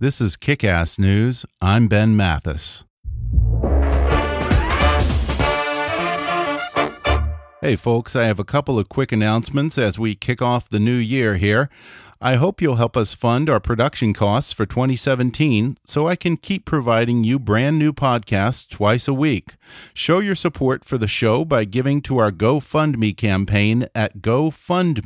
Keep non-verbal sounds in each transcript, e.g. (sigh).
This is Kick Ass News. I'm Ben Mathis. Hey, folks, I have a couple of quick announcements as we kick off the new year here. I hope you'll help us fund our production costs for 2017 so I can keep providing you brand new podcasts twice a week. Show your support for the show by giving to our GoFundMe campaign at gofundme.com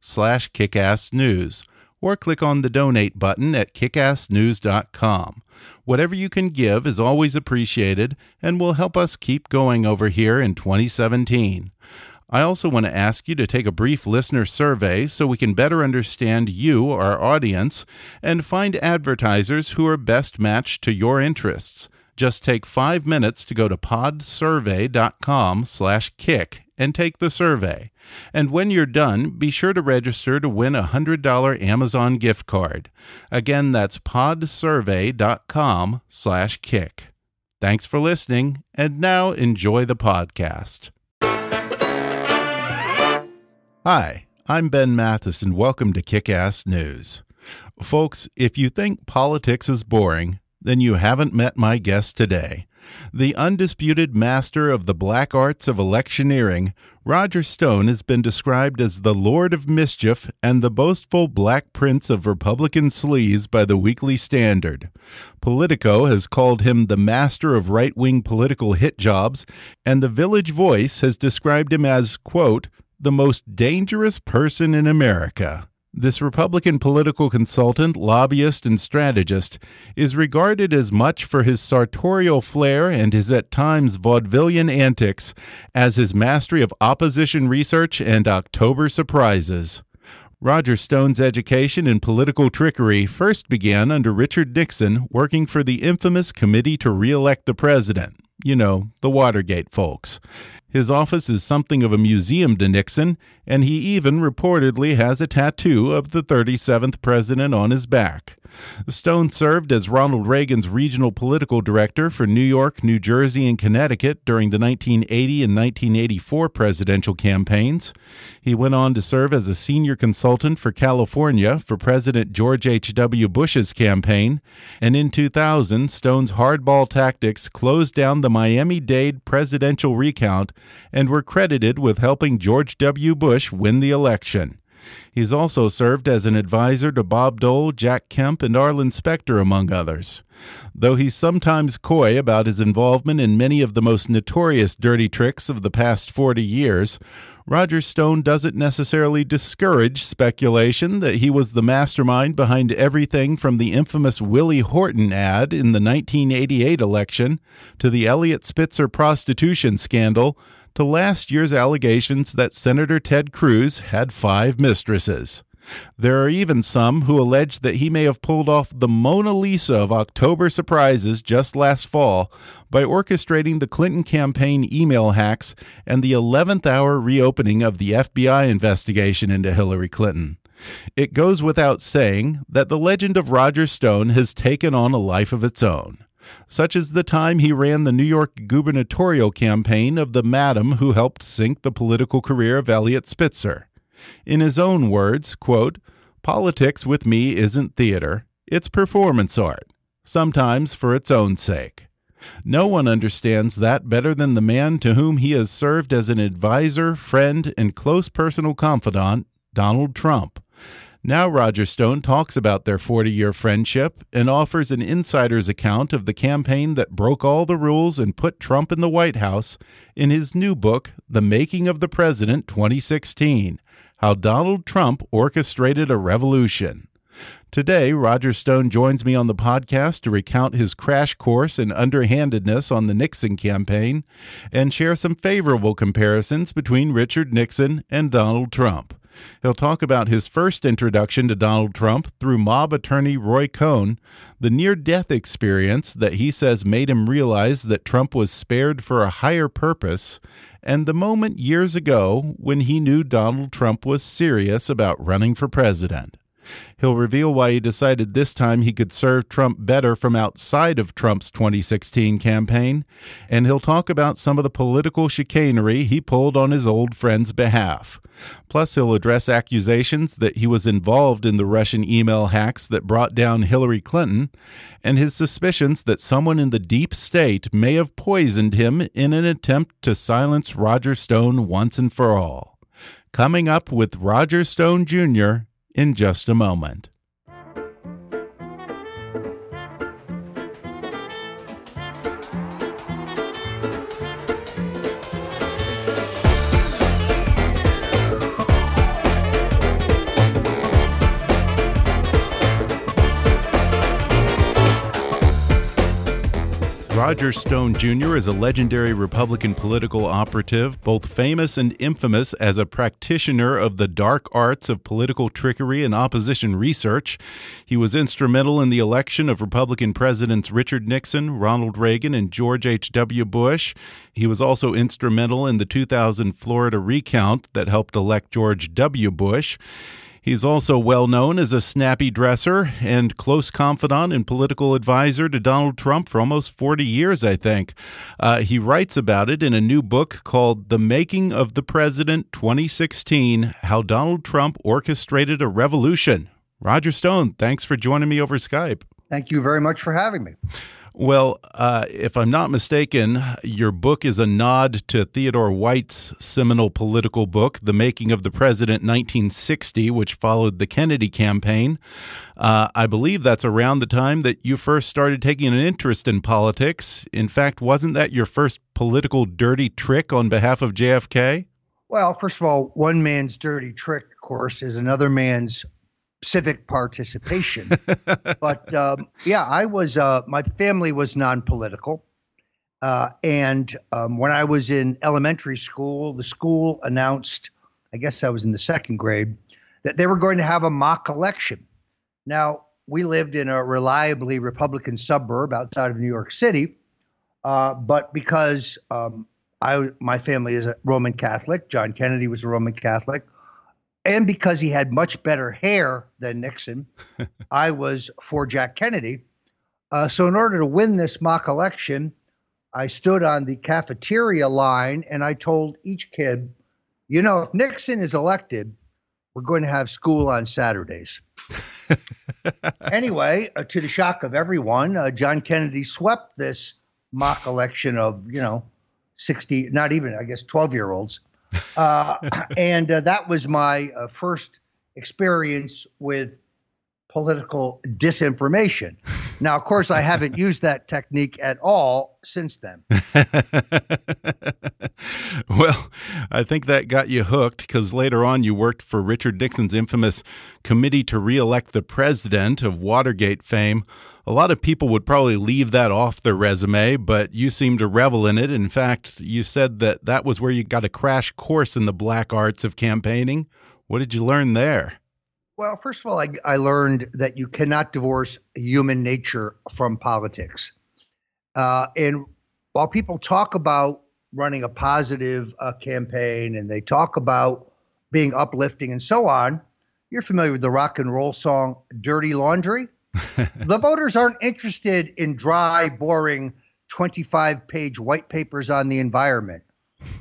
slash kickassnews or click on the donate button at kickassnews.com. Whatever you can give is always appreciated and will help us keep going over here in 2017. I also want to ask you to take a brief listener survey so we can better understand you, our audience, and find advertisers who are best matched to your interests. Just take five minutes to go to podsurvey.com slash kick and take the survey. And when you're done, be sure to register to win a $100 Amazon gift card. Again, that's podsurvey.com slash kick. Thanks for listening, and now enjoy the podcast. Hi, I'm Ben Mathis, and welcome to Kick Ass News. Folks, if you think politics is boring, then you haven't met my guest today. The undisputed master of the black arts of electioneering, Roger Stone has been described as the Lord of Mischief and the boastful Black Prince of Republican sleaze by the Weekly Standard. Politico has called him the master of right wing political hit jobs, and the Village Voice has described him as, quote, the most dangerous person in America. This Republican political consultant, lobbyist, and strategist is regarded as much for his sartorial flair and his at times vaudevillian antics as his mastery of opposition research and October surprises. Roger Stone's education in political trickery first began under Richard Nixon, working for the infamous Committee to Re-elect the President. You know, the Watergate folks. His office is something of a museum to Nixon, and he even reportedly has a tattoo of the 37th president on his back. Stone served as Ronald Reagan's regional political director for New York, New Jersey, and Connecticut during the 1980 and 1984 presidential campaigns. He went on to serve as a senior consultant for California for President George H.W. Bush's campaign, and in 2000, Stone's hardball tactics closed down the Miami Dade presidential recount and were credited with helping George W. Bush win the election. He's also served as an advisor to Bob Dole, Jack Kemp, and Arlen Specter, among others. Though he's sometimes coy about his involvement in many of the most notorious dirty tricks of the past 40 years, Roger Stone doesn't necessarily discourage speculation that he was the mastermind behind everything from the infamous Willie Horton ad in the 1988 election to the Eliot Spitzer prostitution scandal to last year's allegations that Senator Ted Cruz had five mistresses. There are even some who allege that he may have pulled off the Mona Lisa of October surprises just last fall by orchestrating the Clinton campaign email hacks and the 11th hour reopening of the FBI investigation into Hillary Clinton. It goes without saying that the legend of Roger Stone has taken on a life of its own such as the time he ran the New York gubernatorial campaign of the madam who helped sink the political career of Eliot Spitzer. In his own words, quote, Politics with me isn't theater, it's performance art, sometimes for its own sake. No one understands that better than the man to whom he has served as an advisor, friend, and close personal confidant, Donald Trump. Now, Roger Stone talks about their 40 year friendship and offers an insider's account of the campaign that broke all the rules and put Trump in the White House in his new book, The Making of the President 2016 How Donald Trump Orchestrated a Revolution. Today, Roger Stone joins me on the podcast to recount his crash course in underhandedness on the Nixon campaign and share some favorable comparisons between Richard Nixon and Donald Trump. He'll talk about his first introduction to Donald Trump through mob attorney Roy Cohn, the near death experience that he says made him realize that Trump was spared for a higher purpose, and the moment years ago when he knew Donald Trump was serious about running for president. He'll reveal why he decided this time he could serve Trump better from outside of Trump's 2016 campaign, and he'll talk about some of the political chicanery he pulled on his old friend's behalf. Plus, he'll address accusations that he was involved in the Russian email hacks that brought down Hillary Clinton, and his suspicions that someone in the deep state may have poisoned him in an attempt to silence Roger Stone once and for all. Coming up with Roger Stone Jr. in just a moment. Roger Stone Jr. is a legendary Republican political operative, both famous and infamous as a practitioner of the dark arts of political trickery and opposition research. He was instrumental in the election of Republican Presidents Richard Nixon, Ronald Reagan, and George H.W. Bush. He was also instrumental in the 2000 Florida recount that helped elect George W. Bush. He's also well known as a snappy dresser and close confidant and political advisor to Donald Trump for almost 40 years, I think. Uh, he writes about it in a new book called The Making of the President 2016 How Donald Trump Orchestrated a Revolution. Roger Stone, thanks for joining me over Skype. Thank you very much for having me. Well, uh, if I'm not mistaken, your book is a nod to Theodore White's seminal political book, The Making of the President 1960, which followed the Kennedy campaign. Uh, I believe that's around the time that you first started taking an interest in politics. In fact, wasn't that your first political dirty trick on behalf of JFK? Well, first of all, one man's dirty trick, of course, is another man's civic participation. (laughs) but um, yeah, I was, uh, my family was non political. Uh, and um, when I was in elementary school, the school announced, I guess I was in the second grade, that they were going to have a mock election. Now, we lived in a reliably Republican suburb outside of New York City, uh, but because um, I, my family is a Roman Catholic, John Kennedy was a Roman Catholic, and because he had much better hair than Nixon, (laughs) I was for Jack Kennedy. Uh, so, in order to win this mock election, I stood on the cafeteria line and I told each kid, you know, if Nixon is elected, we're going to have school on Saturdays. (laughs) anyway, uh, to the shock of everyone, uh, John Kennedy swept this mock election of, you know, 60, not even, I guess, 12 year olds. Uh, (coughs) and uh, that was my uh, first experience with political disinformation. Now, of course, I haven't used that technique at all since then. (laughs) well, I think that got you hooked because later on you worked for Richard Nixon's infamous Committee to Re-elect the President of Watergate fame. A lot of people would probably leave that off their resume, but you seem to revel in it. In fact, you said that that was where you got a crash course in the black arts of campaigning. What did you learn there? Well, first of all, I, I learned that you cannot divorce human nature from politics. Uh, and while people talk about running a positive uh, campaign and they talk about being uplifting and so on, you're familiar with the rock and roll song Dirty Laundry. (laughs) the voters aren't interested in dry, boring 25 page white papers on the environment.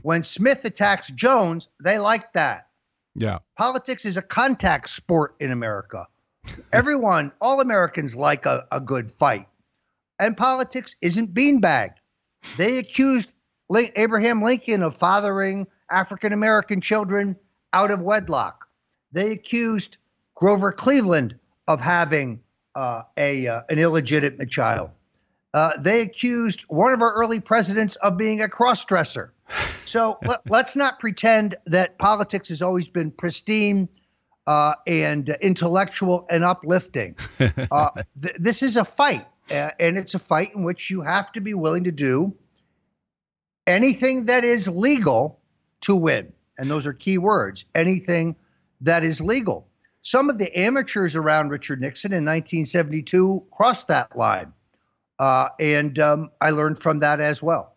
When Smith attacks Jones, they like that. Yeah. Politics is a contact sport in America. (laughs) Everyone, all Americans like a, a good fight. And politics isn't beanbag. They accused Abraham Lincoln of fathering African American children out of wedlock. They accused Grover Cleveland of having uh, a uh, an illegitimate child. Uh, they accused one of our early presidents of being a crossdresser. So (laughs) let, us not pretend that politics has always been pristine uh, and intellectual and uplifting. (laughs) Uh, th- this is a fight, uh, and it's a fight in which you have to be willing to do anything that is legal to win. And those are key words anything that is legal. Some of the amateurs around Richard Nixon in 1972 crossed that line. Uh, and um, I learned from that as well.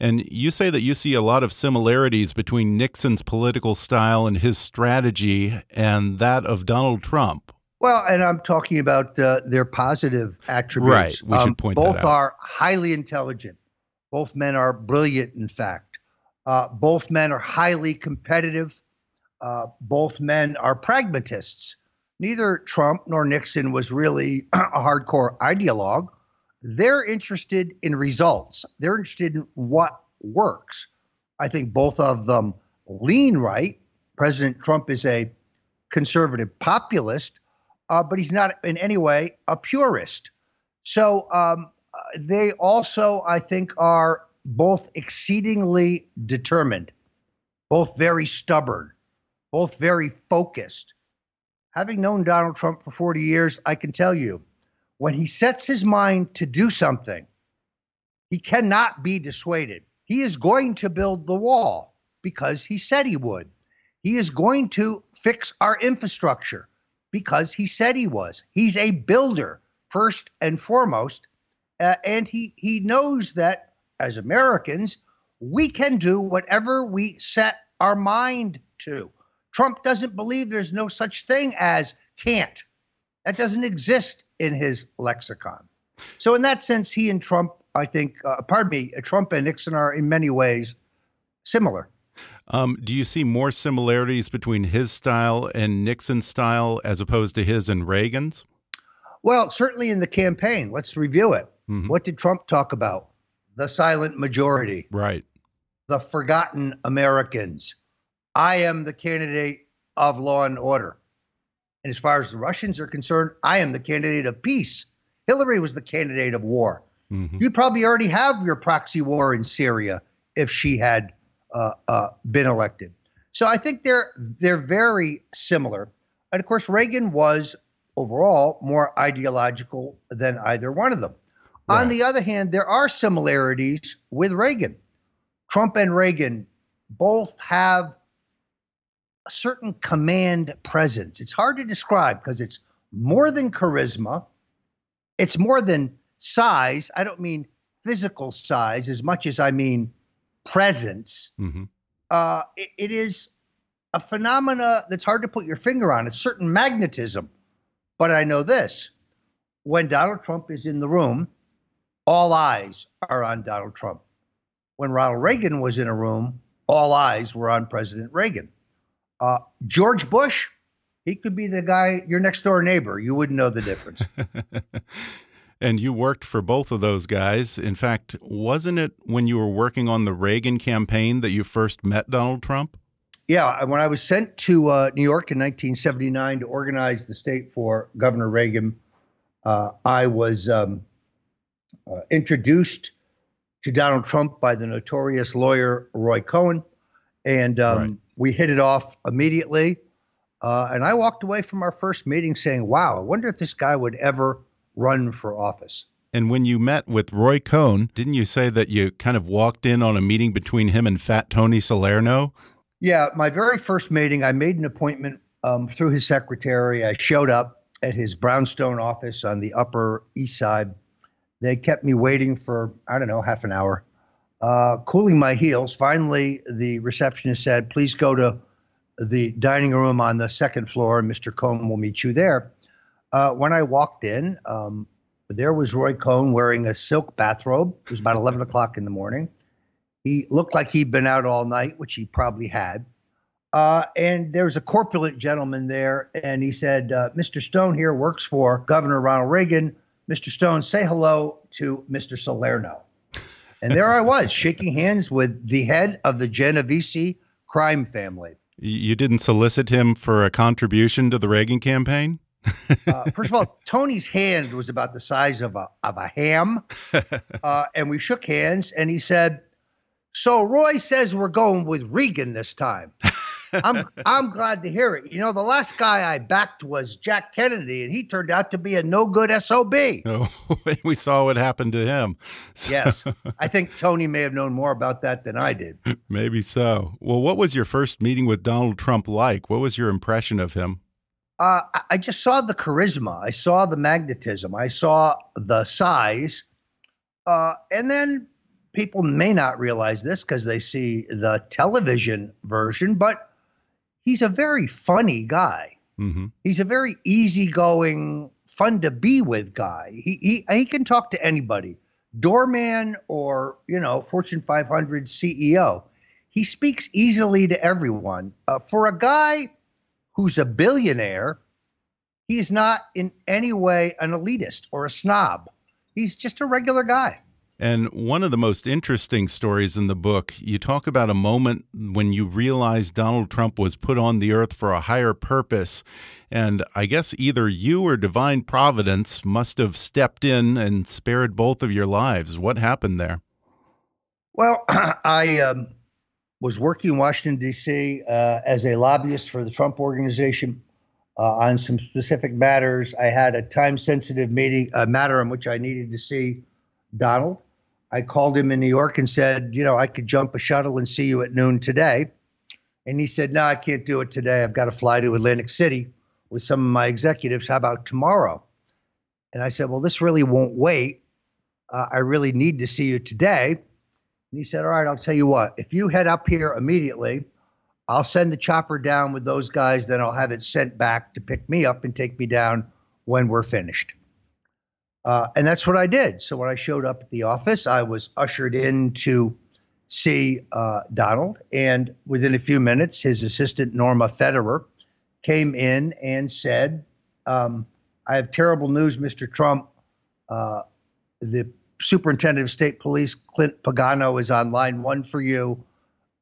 And you say that you see a lot of similarities between Nixon's political style and his strategy and that of Donald Trump. Well, and I'm talking about uh, their positive attributes. Right. We should um, point both are highly intelligent. Both men are brilliant, in fact. Uh, both men are highly competitive. Uh, both men are pragmatists. Neither Trump nor Nixon was really (clears throat) a hardcore ideologue. They're interested in results. They're interested in what works. I think both of them lean right. President Trump is a conservative populist, uh, but he's not in any way a purist. So um, they also, I think, are both exceedingly determined, both very stubborn, both very focused. Having known Donald Trump for 40 years, I can tell you when he sets his mind to do something, he cannot be dissuaded. He is going to build the wall because he said he would. He is going to fix our infrastructure because he said he was. He's a builder first and foremost, uh, and he he knows that as Americans we can do whatever we set our mind to. Trump doesn't believe there's no such thing as can't. That doesn't exist in his lexicon. So in that sense, he and Trump, I think, uh, pardon me, Trump and Nixon are in many ways similar. Um, do you see more similarities between his style and Nixon's style as opposed to his and Reagan's? Well, certainly in the campaign. Let's review it. Mm -hmm. What did Trump talk about? The silent majority. Right. The forgotten Americans. I am the candidate of law and order. And as far as the Russians are concerned, I am the candidate of peace. Hillary was the candidate of war. Mm -hmm. You probably already have your proxy war in Syria if she had uh, uh, been elected. So I think they're they're very similar. And of course, Reagan was overall more ideological than either one of them. Right. On the other hand, there are similarities with Reagan. Trump and Reagan both have a certain command presence. It's hard to describe because it's more than charisma, it's more than size. I don't mean physical size as much as I mean presence, mm-hmm. uh, it, it is a phenomena that's hard to put your finger on. It's certain magnetism. But I know this when Donald Trump is in the room, all eyes are on Donald Trump. When Ronald Reagan was in a room, all eyes were on President Reagan. Uh, George Bush, he could be the guy, your next door neighbor. You wouldn't know the difference. (laughs) And you worked for both of those guys. In fact, wasn't it when you were working on the Reagan campaign that you first met Donald Trump? Yeah, when I was sent to uh, New York in 1979 to organize the state for Governor Reagan, uh, I was um, uh, introduced to Donald Trump by the notorious lawyer Roy Cohn, and um, right. We hit it off immediately. Uh, and I walked away from our first meeting saying, "Wow, I wonder if this guy would ever." run for office. And when you met with Roy Cohn, didn't you say that you kind of walked in on a meeting between him and Fat Tony Salerno? Yeah, my very first meeting, I made an appointment um, through his secretary. I showed up at his brownstone office on the Upper East Side. They kept me waiting for, I don't know, half an hour, uh, cooling my heels. Finally, the receptionist said, Please go to the dining room on the second floor, and Mr. Cohn will meet you there. Uh, when I walked in, um, there was Roy Cohn wearing a silk bathrobe. It was about 11 o'clock in the morning. He looked like he'd been out all night, which he probably had. Uh, and there was a corpulent gentleman there, and he said, uh, Mr. Stone here works for Governor Ronald Reagan. Mr. Stone, say hello to Mr. Salerno. And there I was, shaking hands with the head of the Genovese crime family. You didn't solicit him for a contribution to the Reagan campaign? uh, first of all, Tony's hand was about the size of a of a ham, (laughs) uh, and we shook hands. And he said, "So Roy says we're going with Reagan this time." (laughs) I'm I'm glad to hear it. You know, the last guy I backed was Jack Kennedy, and he turned out to be a no good sob. Oh, (laughs) we saw what happened to him. So. Yes, (laughs) I think Tony may have known more about that than I did. Maybe so. Well, what was your first meeting with Donald Trump like? What was your impression of him? Uh, I just saw the charisma. I saw the magnetism. I saw the size. Uh, and then people may not realize this because they see the television version, but he's a very funny guy. Mm-hmm. He's a very easygoing, fun to be with guy. He, he he can talk to anybody, doorman or you know Fortune 500 CEO. He speaks easily to everyone. Uh, for a guy who's a billionaire, he is not in any way an elitist or a snob. He's just a regular guy. And one of the most interesting stories in the book, you talk about a moment when you realized Donald Trump was put on the earth for a higher purpose. And I guess either you or divine providence must have stepped in and spared both of your lives. What happened there? Well, (clears throat) I um, was working in Washington, D.C. Uh, as a lobbyist for the Trump organization. Uh, on some specific matters, I had a time sensitive meeting, a matter in which I needed to see Donald. I called him in New York and said, you know, I could jump a shuttle and see you at noon today. And he said, no, I can't do it today. I've got to fly to Atlantic City with some of my executives. How about tomorrow? And I said, well, this really won't wait. Uh, I really need to see you today. And he said, all right, I'll tell you what. If you head up here immediately, I'll send the chopper down with those guys. Then I'll have it sent back to pick me up and take me down when we're finished. Uh, and that's what I did. So when I showed up at the office, I was ushered in to see uh, Donald. And within a few minutes, his assistant, Norma Foerderer, came in and said, um, I have terrible news, Mr. Trump. Uh, the superintendent of state police, Clint Pagano, is on line one for you.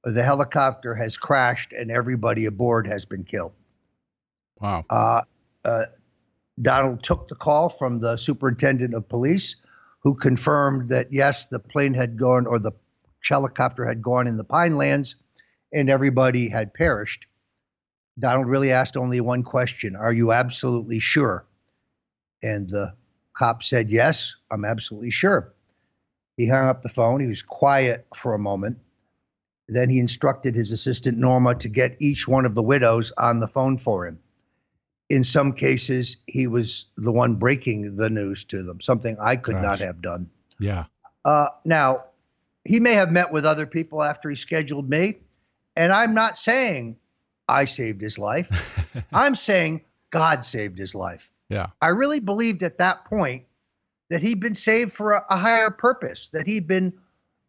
The helicopter has crashed and everybody aboard has been killed. Wow. Uh, uh Donald took the call from the superintendent of police, who confirmed that yes, the plane had gone or the helicopter had gone in the Pinelands and everybody had perished. Donald really asked only one question Are you absolutely sure? And the cop said, Yes, I'm absolutely sure. He hung up the phone. He was quiet for a moment. Then he instructed his assistant, Norma, to get each one of the widows on the phone for him in some cases, he was the one breaking the news to them, something I could Gosh. not have done. Yeah. Uh, now, he may have met with other people after he scheduled me, and I'm not saying I saved his life. (laughs) I'm saying God saved his life. Yeah. I really believed at that point that he'd been saved for a, a higher purpose, that he'd been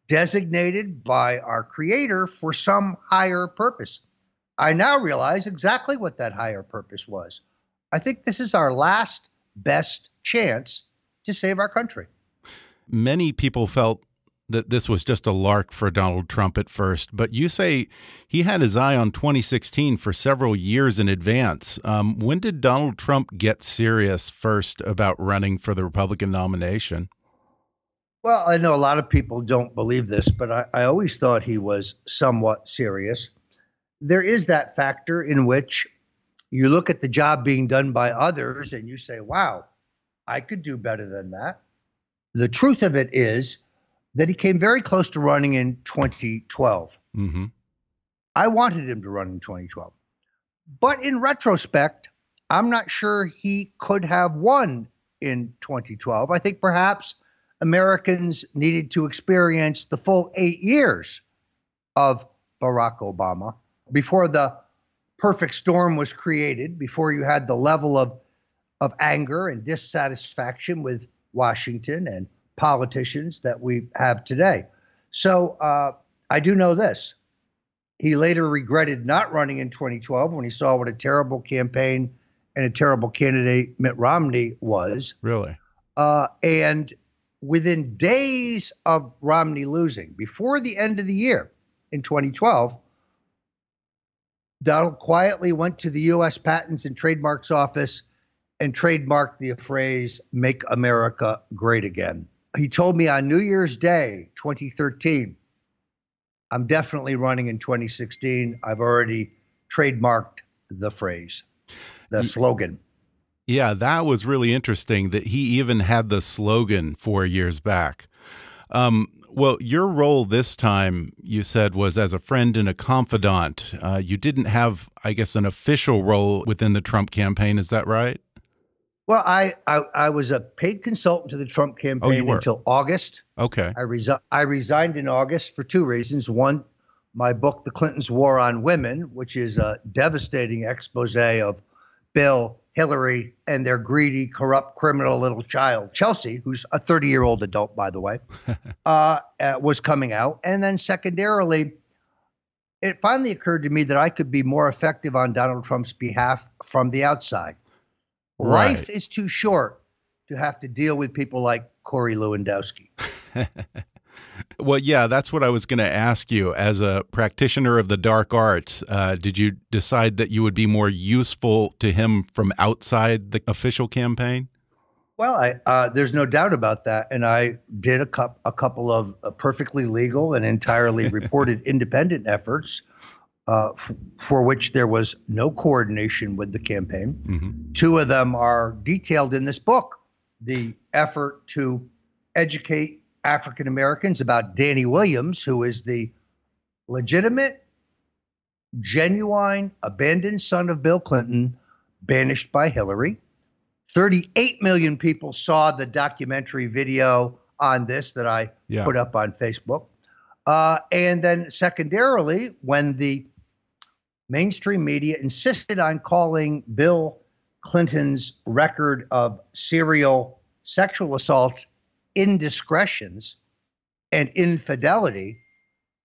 designated by our Creator for some higher purpose. I now realize exactly what that higher purpose was. I think this is our last best chance to save our country. Many people felt that this was just a lark for Donald Trump at first, but you say he had his eye on 2016 for several years in advance. Um, when did Donald Trump get serious first about running for the Republican nomination? Well, I know a lot of people don't believe this, but I, I always thought he was somewhat serious. There is that factor in which you look at the job being done by others and you say, wow, I could do better than that. The truth of it is that he came very close to running in 2012. Mm-hmm. I wanted him to run in 2012. But in retrospect, I'm not sure he could have won in 2012. I think perhaps Americans needed to experience the full eight years of Barack Obama before the perfect storm was created before you had the level of of anger and dissatisfaction with Washington and politicians that we have today. So uh, I do know this. He later regretted not running in 2012 when he saw what a terrible campaign and a terrible candidate Mitt Romney was. Really? Uh, and within days of Romney losing, before the end of the year in 2012, Donald quietly went to the U.S. Patents and Trademarks Office and trademarked the phrase, Make America Great Again. He told me on New Year's Day, 2013, I'm definitely running in 2016. I've already trademarked the phrase, the slogan. Yeah, that was really interesting that he even had the slogan four years back. Um, well, your role this time, you said, was as a friend and a confidant. Uh, you didn't have, I guess, an official role within the Trump campaign. Is that right? Well, I I, I was a paid consultant to the Trump oh, campaign oh, until August. Okay. I, resi I resigned in August for two reasons. One, my book, The Clintons' War on Women, which is a devastating expose of Bill, Hillary, and their greedy, corrupt, criminal little child, Chelsea, who's a 30 year old adult, by the way, (laughs) uh, uh, was coming out. And then, secondarily, it finally occurred to me that I could be more effective on Donald Trump's behalf from the outside. Right. Life is too short to have to deal with people like Corey Lewandowski. (laughs) well, yeah, that's what I was going to ask you. As a practitioner of the dark arts, uh, did you decide that you would be more useful to him from outside the official campaign? Well, I, uh, there's no doubt about that, and I did a, cup, a couple of uh, perfectly legal and entirely (laughs) reported independent efforts, uh, f- for which there was no coordination with the campaign. Mm -hmm. Two of them are detailed in this book: the effort to educate African Americans about Danny Williams, who is the legitimate, genuine, abandoned son of Bill Clinton, banished by Hillary 38 million people saw the documentary video on this that I yeah. put up on Facebook. Uh, and then, secondarily, when the mainstream media insisted on calling Bill Clinton's record of serial sexual assaults indiscretions and infidelity,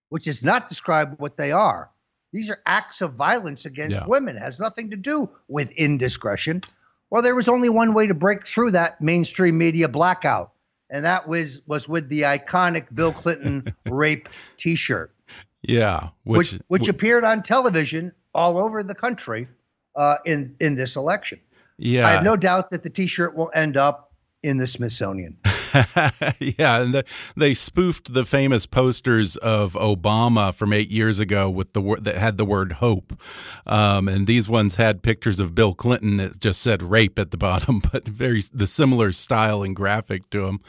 which is not described what they are. These are acts of violence against yeah. women. It has nothing to do with indiscretion. Well, there was only one way to break through that mainstream media blackout, and that was was with the iconic Bill Clinton (laughs) rape T-shirt. Yeah, which which, which appeared on television all over the country uh, in in this election. Yeah, I have no doubt that the T-shirt will end up in the Smithsonian. (laughs) (laughs) yeah, and the, they spoofed the famous posters of Obama from eight years ago with the word that had the word hope, um, and these ones had pictures of Bill Clinton that just said rape at the (laughs) bottom, but very the similar style and graphic to him.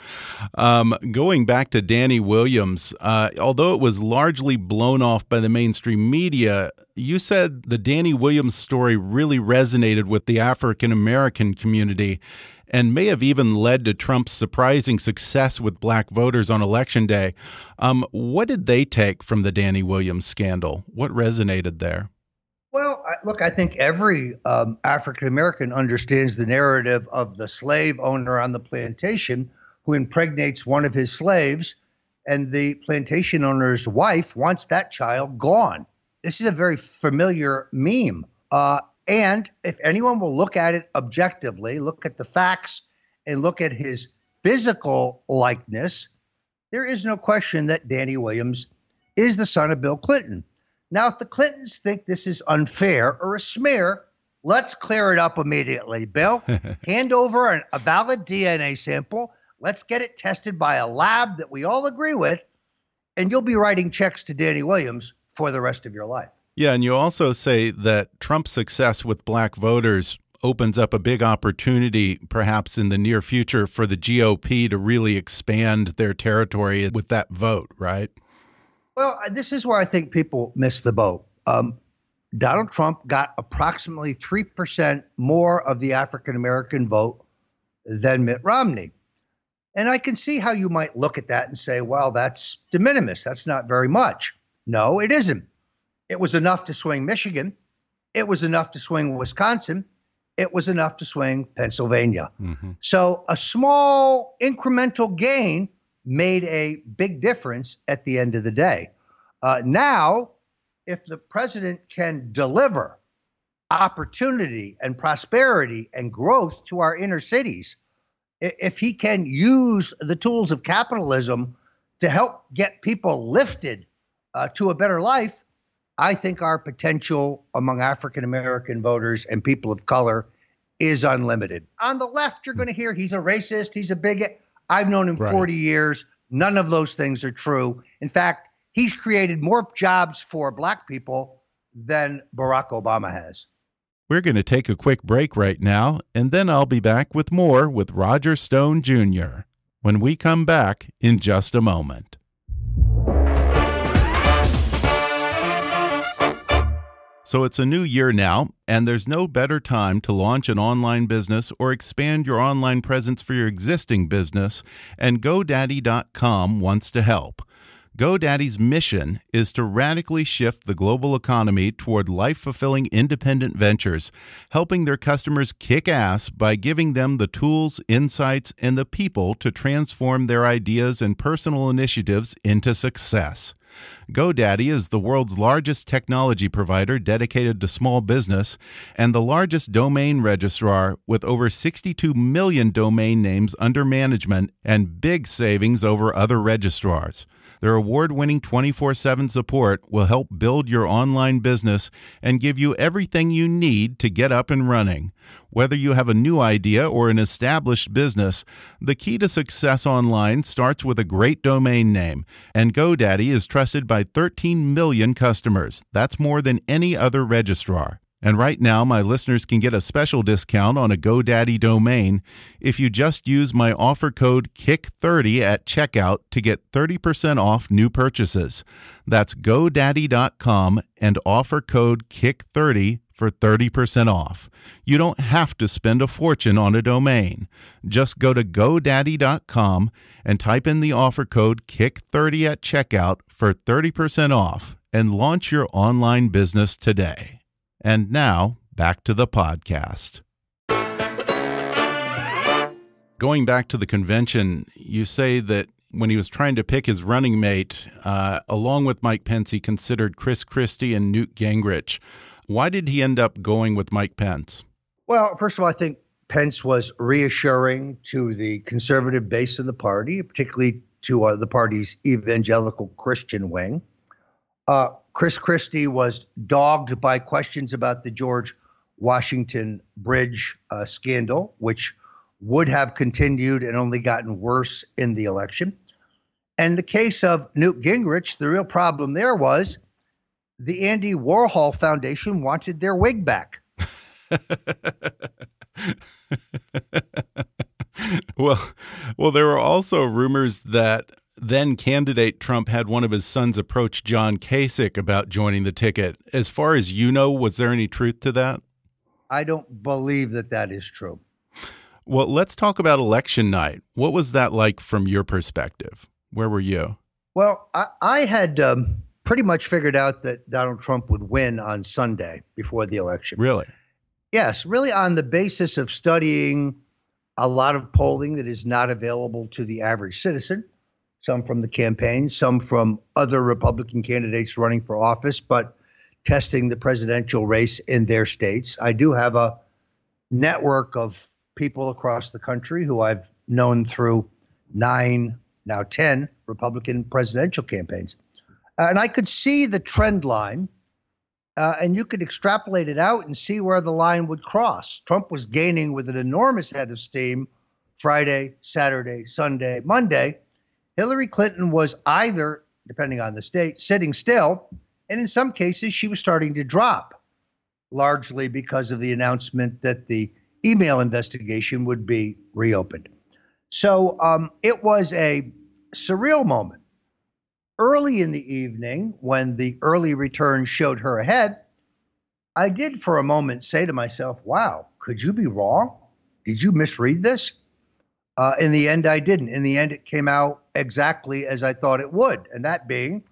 Um, going back to Danny Williams, uh, although it was largely blown off by the mainstream media, you said the Danny Williams story really resonated with the African American community and may have even led to Trump's surprising success with black voters on election day. Um, what did they take from the Danny Williams scandal? What resonated there? Well, look, I think every um, African American understands the narrative of the slave owner on the plantation who impregnates one of his slaves, and the plantation owner's wife wants that child gone. This is a very familiar meme. Uh, and if anyone will look at it objectively, look at the facts, and look at his physical likeness, there is no question that Danny Williams is the son of Bill Clinton. Now, if the Clintons think this is unfair or a smear, let's clear it up immediately. Bill, (laughs) hand over an, a valid DNA sample. Let's get it tested by a lab that we all agree with, and you'll be writing checks to Danny Williams for the rest of your life. Yeah, and you also say that Trump's success with black voters opens up a big opportunity, perhaps in the near future, for the GOP to really expand their territory with that vote, right? Well, this is where I think people miss the boat. Um, Donald Trump got approximately 3% more of the African American vote than Mitt Romney. And I can see how you might look at that and say, well, that's de minimis. That's not very much. No, it isn't. It was enough to swing Michigan. It was enough to swing Wisconsin. It was enough to swing Pennsylvania. Mm-hmm. So a small incremental gain made a big difference at the end of the day. Uh, now, if the president can deliver opportunity and prosperity and growth to our inner cities, if he can use the tools of capitalism to help get people lifted uh, to a better life, I think our potential among African American voters and people of color is unlimited. On the left, you're going to hear he's a racist, he's a bigot. I've known him right. 40 years. None of those things are true. In fact, he's created more jobs for black people than Barack Obama has. We're going to take a quick break right now, and then I'll be back with more with Roger Stone Jr. when we come back in just a moment. So it's a new year now, and there's no better time to launch an online business or expand your online presence for your existing business, and GoDaddy.com wants to help. GoDaddy's mission is to radically shift the global economy toward life fulfilling independent ventures, helping their customers kick ass by giving them the tools, insights, and the people to transform their ideas and personal initiatives into success. GoDaddy is the world's largest technology provider dedicated to small business and the largest domain registrar with over 62 million domain names under management and big savings over other registrars. Their award winning 24 7 support will help build your online business and give you everything you need to get up and running. Whether you have a new idea or an established business, the key to success online starts with a great domain name, and GoDaddy is trusted by 13 million customers. That's more than any other registrar. And right now, my listeners can get a special discount on a GoDaddy domain if you just use my offer code KICK30 at checkout to get 30% off new purchases. That's GoDaddy.com and offer code KICK30 for 30% off. You don't have to spend a fortune on a domain. Just go to GoDaddy.com and type in the offer code KICK30 at checkout for 30% off and launch your online business today. And now, back to the podcast. Going back to the convention, you say that when he was trying to pick his running mate, uh, along with Mike Pence, he considered Chris Christie and Newt Gingrich. Why did he end up going with Mike Pence? Well, first of all, I think Pence was reassuring to the conservative base of the party, particularly to uh, the party's evangelical Christian wing. Uh, Chris Christie was dogged by questions about the George Washington Bridge uh, scandal, which would have continued and only gotten worse in the election. And the case of Newt Gingrich, the real problem there was the Andy Warhol Foundation wanted their wig back. (laughs) well, well, there were also rumors that then candidate Trump had one of his sons approach John Kasich about joining the ticket. As far as you know, was there any truth to that? I don't believe that that is true. Well, let's talk about election night. What was that like from your perspective? Where were you? Well, I, I had um, pretty much figured out that Donald Trump would win on Sunday before the election. Really? Yes, really on the basis of studying a lot of polling that is not available to the average citizen some from the campaign, some from other Republican candidates running for office, but testing the presidential race in their states. I do have a network of people across the country who I've known through nine, now 10 Republican presidential campaigns. and I could see the trend line, uh, and you could extrapolate it out and see where the line would cross. Trump was gaining with an enormous head of steam Friday, Saturday, Sunday, Monday Hillary Clinton was either, depending on the state, sitting still, and in some cases, she was starting to drop, largely because of the announcement that the email investigation would be reopened. So um, it was a surreal moment. Early in the evening, when the early return showed her ahead, I did for a moment say to myself, wow, could you be wrong? Did you misread this? Uh, in the end, I didn't. In the end, it came out exactly as I thought it would, and that being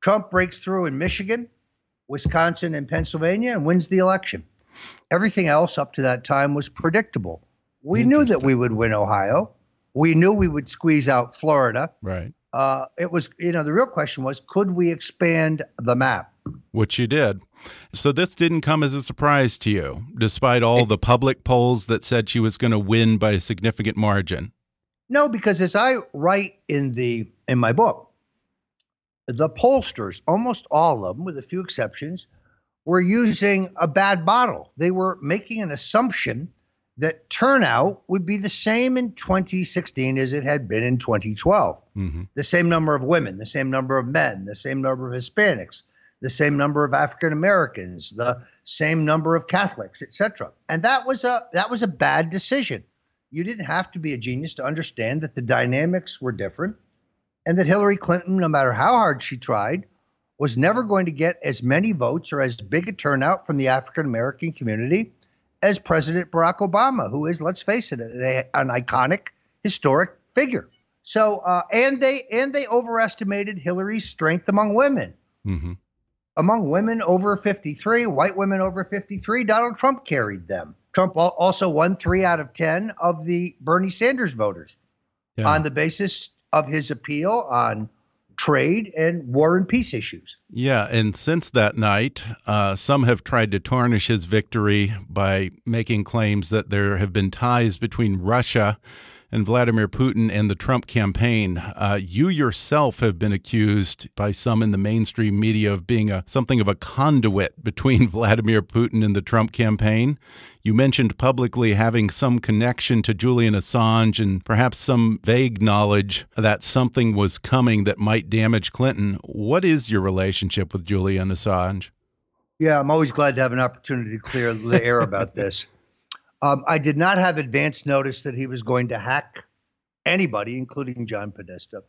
Trump breaks through in Michigan, Wisconsin, and Pennsylvania and wins the election. Everything else up to that time was predictable. We knew that we would win Ohio. We knew we would squeeze out Florida. Right. Uh, it was, you know, the real question was could we expand the map? Which you did. So this didn't come as a surprise to you, despite all the public polls that said she was going to win by a significant margin. No, because as I write in the in my book, the pollsters, almost all of them, with a few exceptions, were using a bad model. They were making an assumption that turnout would be the same in 2016 as it had been in 2012. Mm-hmm. The same number of women, the same number of men, the same number of Hispanics, the same number of African Americans, the same number of Catholics, etc. And that was a that was a bad decision. You didn't have to be a genius to understand that the dynamics were different and that Hillary Clinton, no matter how hard she tried, was never going to get as many votes or as big a turnout from the African American community as President Barack Obama, who is, let's face it, an iconic, historic figure. So uh, and they and they overestimated Hillary's strength among women. Mm-hmm. Among women over 53, white women over 53, Donald Trump carried them. Trump also won three out of 10 of the Bernie Sanders voters yeah. on the basis of his appeal on trade and war and peace issues. Yeah, and since that night, uh, some have tried to tarnish his victory by making claims that there have been ties between Russia and Vladimir Putin and the Trump campaign. Uh, you yourself have been accused by some in the mainstream media of being a something of a conduit between (laughs) Vladimir Putin and the Trump campaign. You mentioned publicly having some connection to Julian Assange and perhaps some vague knowledge that something was coming that might damage Clinton. What is your relationship with Julian Assange? Yeah, I'm always glad to have an opportunity to clear the air about (laughs) this. Um, I did not have advance notice that he was going to hack anybody, including John Podesta.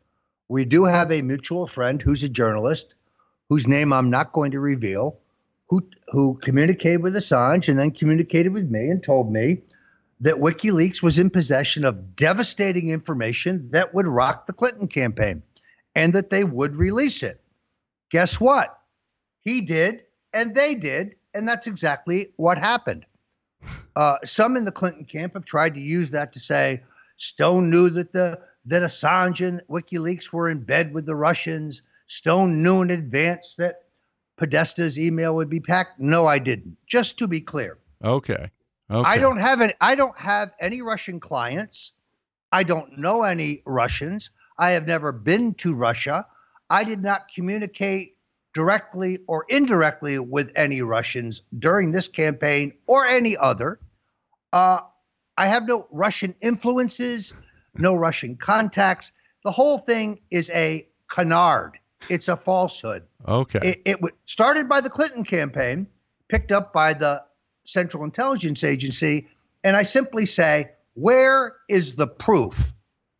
We do have a mutual friend who's a journalist, whose name I'm not going to reveal, who who communicated with Assange and then communicated with me and told me that WikiLeaks was in possession of devastating information that would rock the Clinton campaign and that they would release it. Guess what? He did, and they did, and that's exactly what happened. Uh, some in the Clinton camp have tried to use that to say Stone knew that the that Assange and WikiLeaks were in bed with the Russians. Stone knew in advance that Podesta's email would be packed. No, I didn't. Just to be clear. Okay. Okay. I don't have any. I don't have any Russian clients. I don't know any Russians. I have never been to Russia. I did not communicate directly or indirectly with any Russians during this campaign or any other. Uh, I have no Russian influences, no Russian contacts. The whole thing is a canard. It's a falsehood. Okay. It, it started by the Clinton campaign, picked up by the Central Intelligence Agency, and I simply say, where is the proof?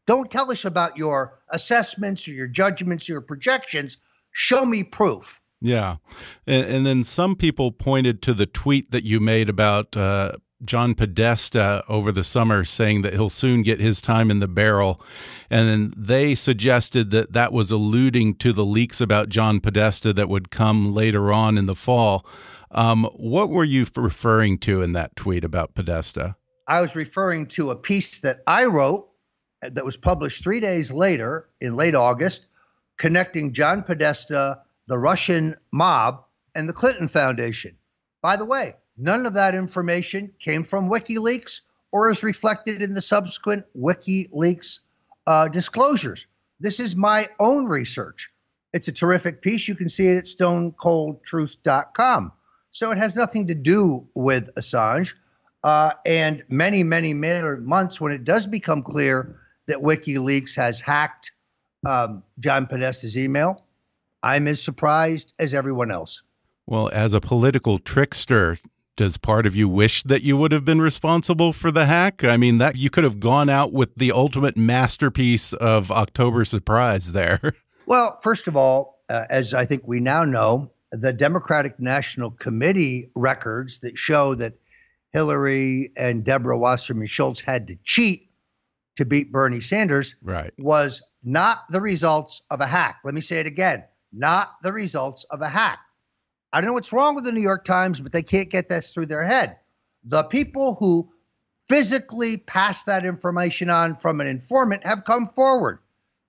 Don't tell us about your assessments or your judgments or your projections. Show me proof. Yeah. And, and, then some people pointed to the tweet that you made about uh, John Podesta over the summer saying that he'll soon get his time in the barrel. And then they suggested that that was alluding to the leaks about John Podesta that would come later on in the fall. Um, what were you referring to in that tweet about Podesta? I was referring to a piece that I wrote that was published three days later in late August connecting John Podesta, the Russian mob, and the Clinton Foundation. By the way, none of that information came from WikiLeaks or is reflected in the subsequent WikiLeaks uh, disclosures. This is my own research. It's a terrific piece. You can see it at stonecoldtruth.com. So it has nothing to do with Assange. Uh, and many, many, many months when it does become clear that WikiLeaks has hacked um, John Podesta's email. I'm as surprised as everyone else. Well, as a political trickster, does part of you wish that you would have been responsible for the hack? I mean, that you could have gone out with the ultimate masterpiece of October surprise there. (laughs) Well, first of all, uh, as I think we now know, the Democratic National Committee records that show that Hillary and Deborah Wasserman Schultz had to cheat to beat Bernie Sanders right. was not the results of a hack. Let me say it again not the results of a hack. I don't know what's wrong with the New York Times, but they can't get this through their head. The people who physically passed that information on from an informant have come forward.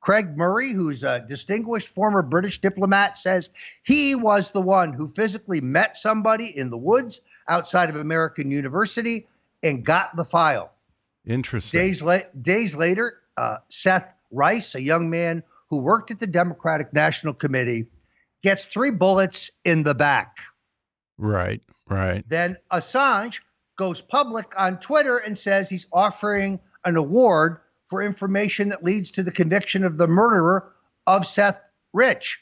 Craig Murray, who's a distinguished former British diplomat, says he was the one who physically met somebody in the woods outside of American University and got the file. Interesting. Days, la- days later, uh, Seth Rich, a young man who worked at the Democratic National Committee, gets three bullets in the back. Right, right. Then Assange goes public on Twitter and says he's offering an award for information that leads to the conviction of the murderer of Seth Rich.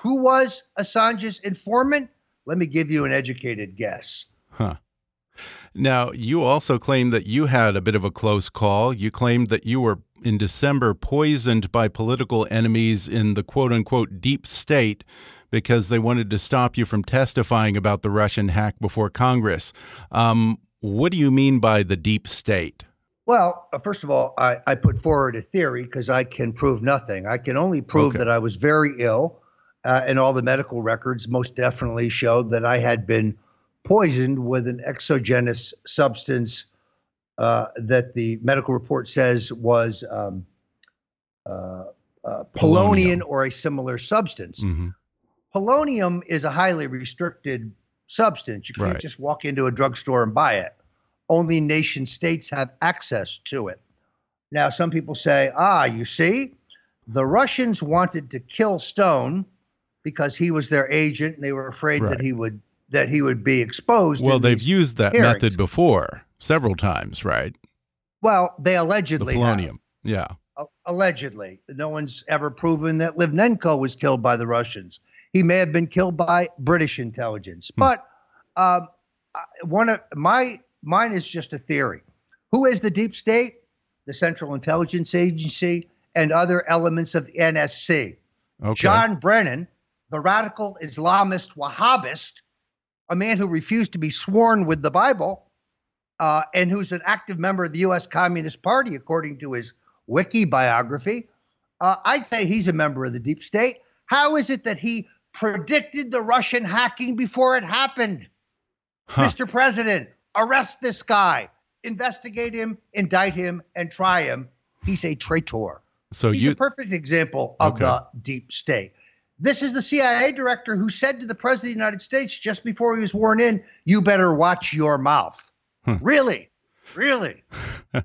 Who was Assange's informant? Let me give you an educated guess. Huh. Now, you also claim that you had a bit of a close call. You claimed that you were in December poisoned by political enemies in the quote unquote deep state because they wanted to stop you from testifying about the Russian hack before Congress. Um, what do you mean by the deep state? Well, uh, first of all, I, I put forward a theory because I can prove nothing. I can only prove Okay. that I was very ill, uh, and all the medical records most definitely showed that I had been poisoned with an exogenous substance uh, that the medical report says was um, uh, uh, polonium Polonium. or a similar substance. hmm Polonium is a highly restricted substance. You can't Right. just walk into a drugstore and buy it. Only nation states have access to it. Now, some people say, ah, you see, the Russians wanted to kill Stone because he was their agent and they were afraid Right. that he would that he would be exposed. Well, they've used that hearings. method before several times, right? well, they The allegedly have. polonium. Yeah. A- allegedly. No one's ever proven that Litvinenko was killed by the Russians. He may have been killed by British intelligence. But um, one of my mine is just a theory. Who is the deep state? The Central Intelligence Agency and other elements of the NSC. Okay. John Brennan, the radical Islamist Wahhabist, a man who refused to be sworn with the Bible, uh, and who's an active member of the U.S. Communist Party, according to his wiki biography. Uh, I'd say he's a member of the deep state. How is it that he predicted the Russian hacking before it happened? Huh. Mr. President, arrest this guy, investigate him, indict him, and try him. He's a traitor. So He's you a perfect example of Okay. the deep state. This is the CIA director who said to the President of the United States just before he was sworn in, You better watch your mouth. Hmm. Really? Really? (laughs)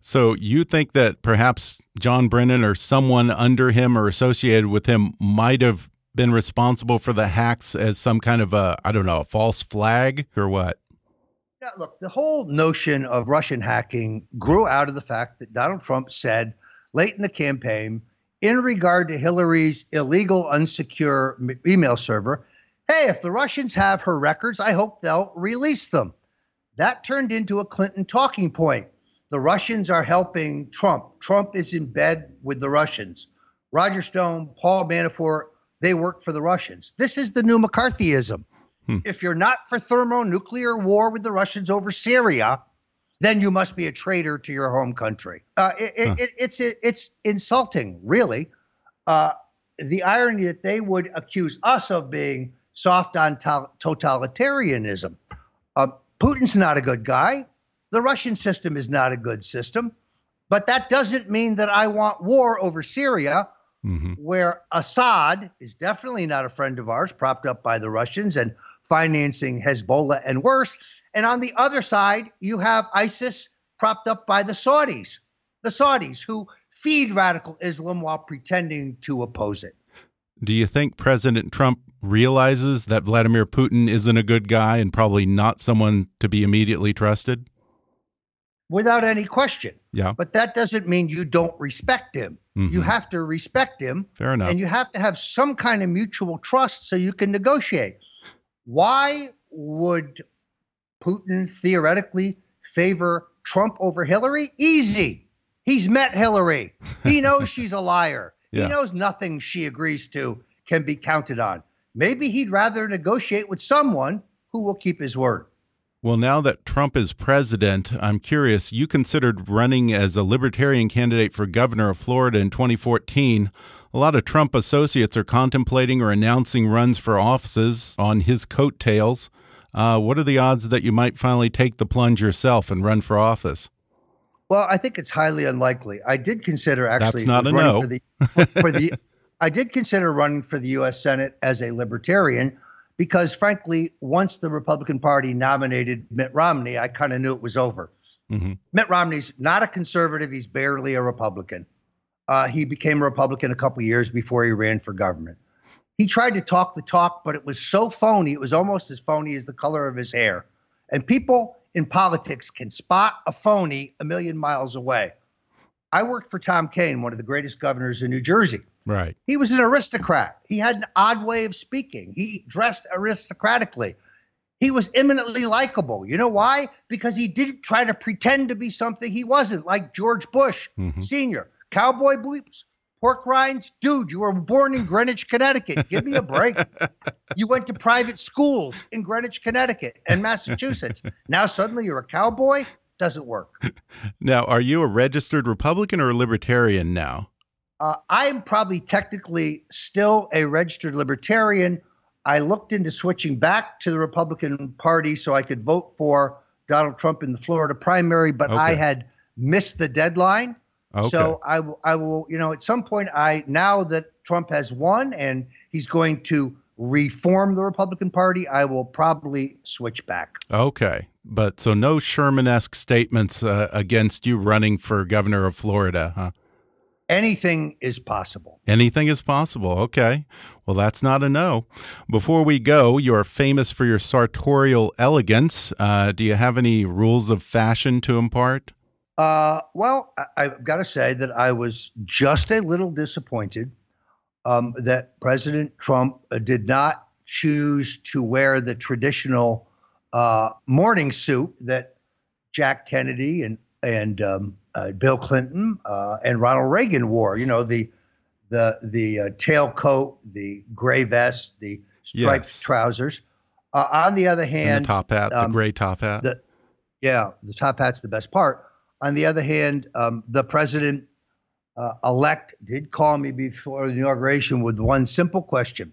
So you think that perhaps John Brennan or someone under him or associated with him might have been responsible for the hacks as some kind of a I don't know, a false flag or what? Yeah, look, the whole notion of Russian hacking grew out of the fact that Donald Trump said late in the campaign, in regard to Hillary's illegal, unsecure email server, hey, if the Russians have her records, I hope they'll release them. That turned into a Clinton talking point. The Russians are helping Trump. Trump is in bed with the Russians. Roger Stone, Paul Manafort, they work for the Russians. This is the new McCarthyism. Hmm. If you're not for thermonuclear war with the Russians over Syria, then you must be a traitor to your home country. Uh, it, it, Huh. it, it's it's insulting, really. Uh, the irony that they would accuse us of being soft on to- totalitarianism. Uh, Putin's not a good guy. The Russian system is not a good system. But that doesn't mean that I want war over Syria, hmm where Assad is definitely not a friend of ours, propped up by the Russians and financing Hezbollah and worse. And on the other side, you have ISIS propped up by the Saudis, the Saudis who feed radical Islam while pretending to oppose it. Do you think President Trump realizes that Vladimir Putin isn't a good guy and probably not someone to be immediately trusted? Without any question. Yeah, But that doesn't mean you don't respect him. You Mhm. have to respect him fair enough. and you have to have some kind of mutual trust so you can negotiate. Why would Putin theoretically favor Trump over Hillary? Easy. He's met Hillary. He (laughs) knows she's a liar. Yeah. He knows nothing she agrees to can be counted on. Maybe he'd rather negotiate with someone who will keep his word. Well, now that Trump is president, I'm curious. You considered running as a libertarian candidate for governor of Florida in 2014. A lot of Trump associates are contemplating or announcing runs for offices on his coattails. Uh, what are the odds that you might finally take the plunge yourself and run for office? Well, I think it's highly unlikely. I did consider actually That's not a running no. for the for the I did consider running for the US Senate as a libertarian because frankly, once the Republican Party nominated Mitt Romney, I kind of knew it was over. hmm Mitt Romney's not a conservative, he's barely a Republican. Uh, he became a Republican a couple years before he ran for government. He tried to talk the talk, but it was so phony, it was almost as phony as the color of his hair. And people in politics can spot a phony a million miles away. I worked for Tom Kean, one of the greatest governors in New Jersey. Right. He was an aristocrat. He had an odd way of speaking. He dressed aristocratically. He was eminently likable. You know why? Because he didn't try to pretend to be something he wasn't, like George Bush Mhm. Sr. Cowboy boots, pork rinds. Dude, you were born in Greenwich, Connecticut. Give me a break. (laughs) you went to private schools in Greenwich, Connecticut and Massachusetts. now suddenly you're a cowboy? doesn't work. now, are you a registered Republican or a Libertarian now? Uh, I'm probably technically still a registered Libertarian. I looked into switching back to the Republican Party so I could vote for Donald Trump in the Florida primary, but okay. I had missed the deadline. Okay. So I, I will, you know, at some point, I now that Trump has won and he's going to reform the Republican Party, I will probably switch back. Okay, but so no Sherman-esque statements uh, against you running for governor of Florida, huh? Anything is possible. Anything is possible. Okay. Well, that's not a no. Before we go, you're famous for your sartorial elegance. Uh, do you have any rules of fashion to impart? Uh, well, I, have got to say that I was just a little disappointed um, that President Trump uh, did not choose to wear the traditional uh, morning suit that Jack Kennedy and and um, uh, Bill Clinton uh, and Ronald Reagan wore. You know the the the uh, tailcoat, the gray vest, the striped yes. trousers. Uh, on the other hand, and the top hat, um, the gray top hat. The, yeah, the top hat's the best part. On the other hand, um, the president uh, elect did call me before the inauguration with one simple question.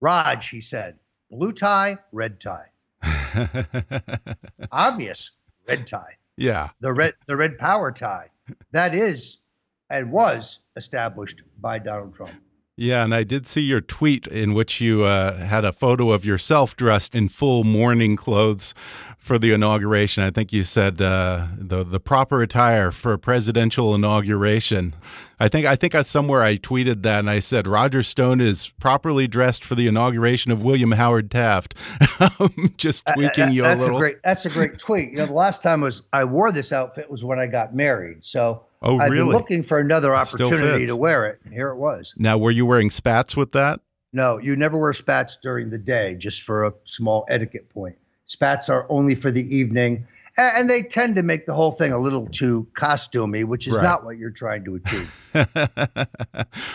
Raj, he said, blue tie, red tie. (laughs) Obvious, red tie. Yeah. The red the red power tie. That is and was established by Donald Trump. Yeah, and I did see your tweet in which you uh, had a photo of yourself dressed in full mourning clothes for the inauguration. I think you said uh, the the proper attire for a presidential inauguration. I think I think I, somewhere I tweeted that and I said Roger Stone is properly dressed for the inauguration of William Howard Taft. (laughs) Just uh, uh, tweaking uh, you a little. A great, that's a great tweet. You know, the last time was I wore this outfit was when I got married. So oh, I've really? been looking for another opportunity to wear it, and here it was. Now, were you wearing spats with that? No, you never wear spats during the day, just for a small etiquette point. Spats are only for the evening, and they tend to make the whole thing a little too costumey, which is right. not what you're trying to achieve.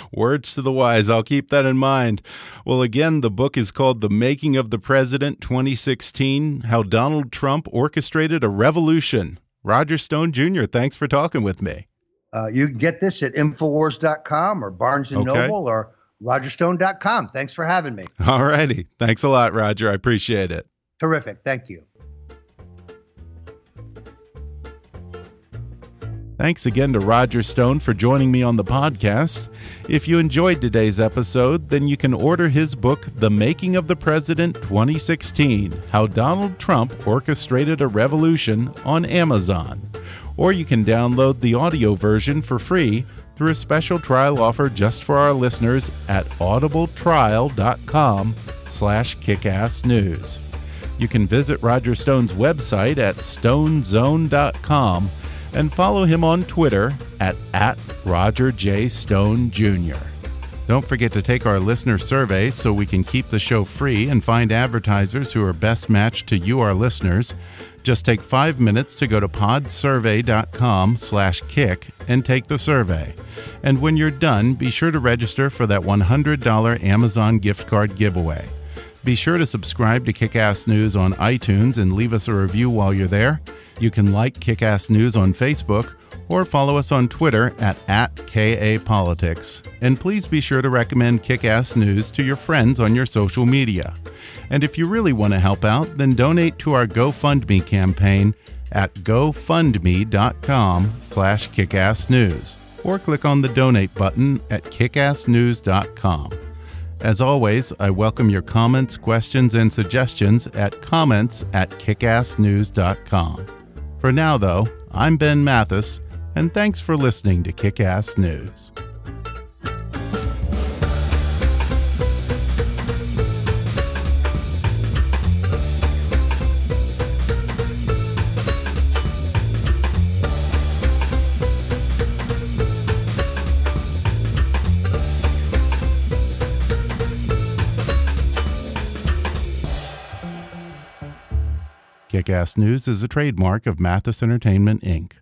(laughs) Words to the wise. I'll keep that in mind. Well, again, the book is called The Making of the President 2016 How Donald Trump Orchestrated a Revolution. Roger Stone Jr., thanks for talking with me. Uh, you can get this at Infowars.com or Barnes and okay. Noble or RogerStone.com. Thanks for having me. All righty. Thanks a lot, Roger. I appreciate it. Terrific. Thank you. Thanks again to Roger Stone for joining me on the podcast. If you enjoyed today's episode, then you can order his book, The Making of the President 2016 How Donald Trump Orchestrated a Revolution, on Amazon. Or you can download the audio version for free through a special trial offer just for our listeners at audibletrial.com slash kickassnews. You can visit Roger Stone's website at stonezone.com and follow him on Twitter at, at Roger J. Stone Jr. Don't forget to take our listener survey so we can keep the show free and find advertisers who are best matched to you, our listeners. Just take five minutes to go to podsurvey.com slash kick and take the survey. And when you're done, be sure to register for that $100 Amazon gift card giveaway. Be sure to subscribe to Kickass News on iTunes and leave us a review while you're there. You can like Kickass News on Facebook or follow us on Twitter at, at KAPolitics. And please be sure to recommend Kickass News to your friends on your social media. And if you really want to help out, then donate to our GoFundMe campaign at gofundme.com slash kickassnews or click on the donate button at kickassnews.com. As always, I welcome your comments, questions, and suggestions at comments at kickassnews.com. For now, though, I'm Ben Mathis, and thanks for listening to Kickass News. Kick News is a trademark of Mathis Entertainment, Inc.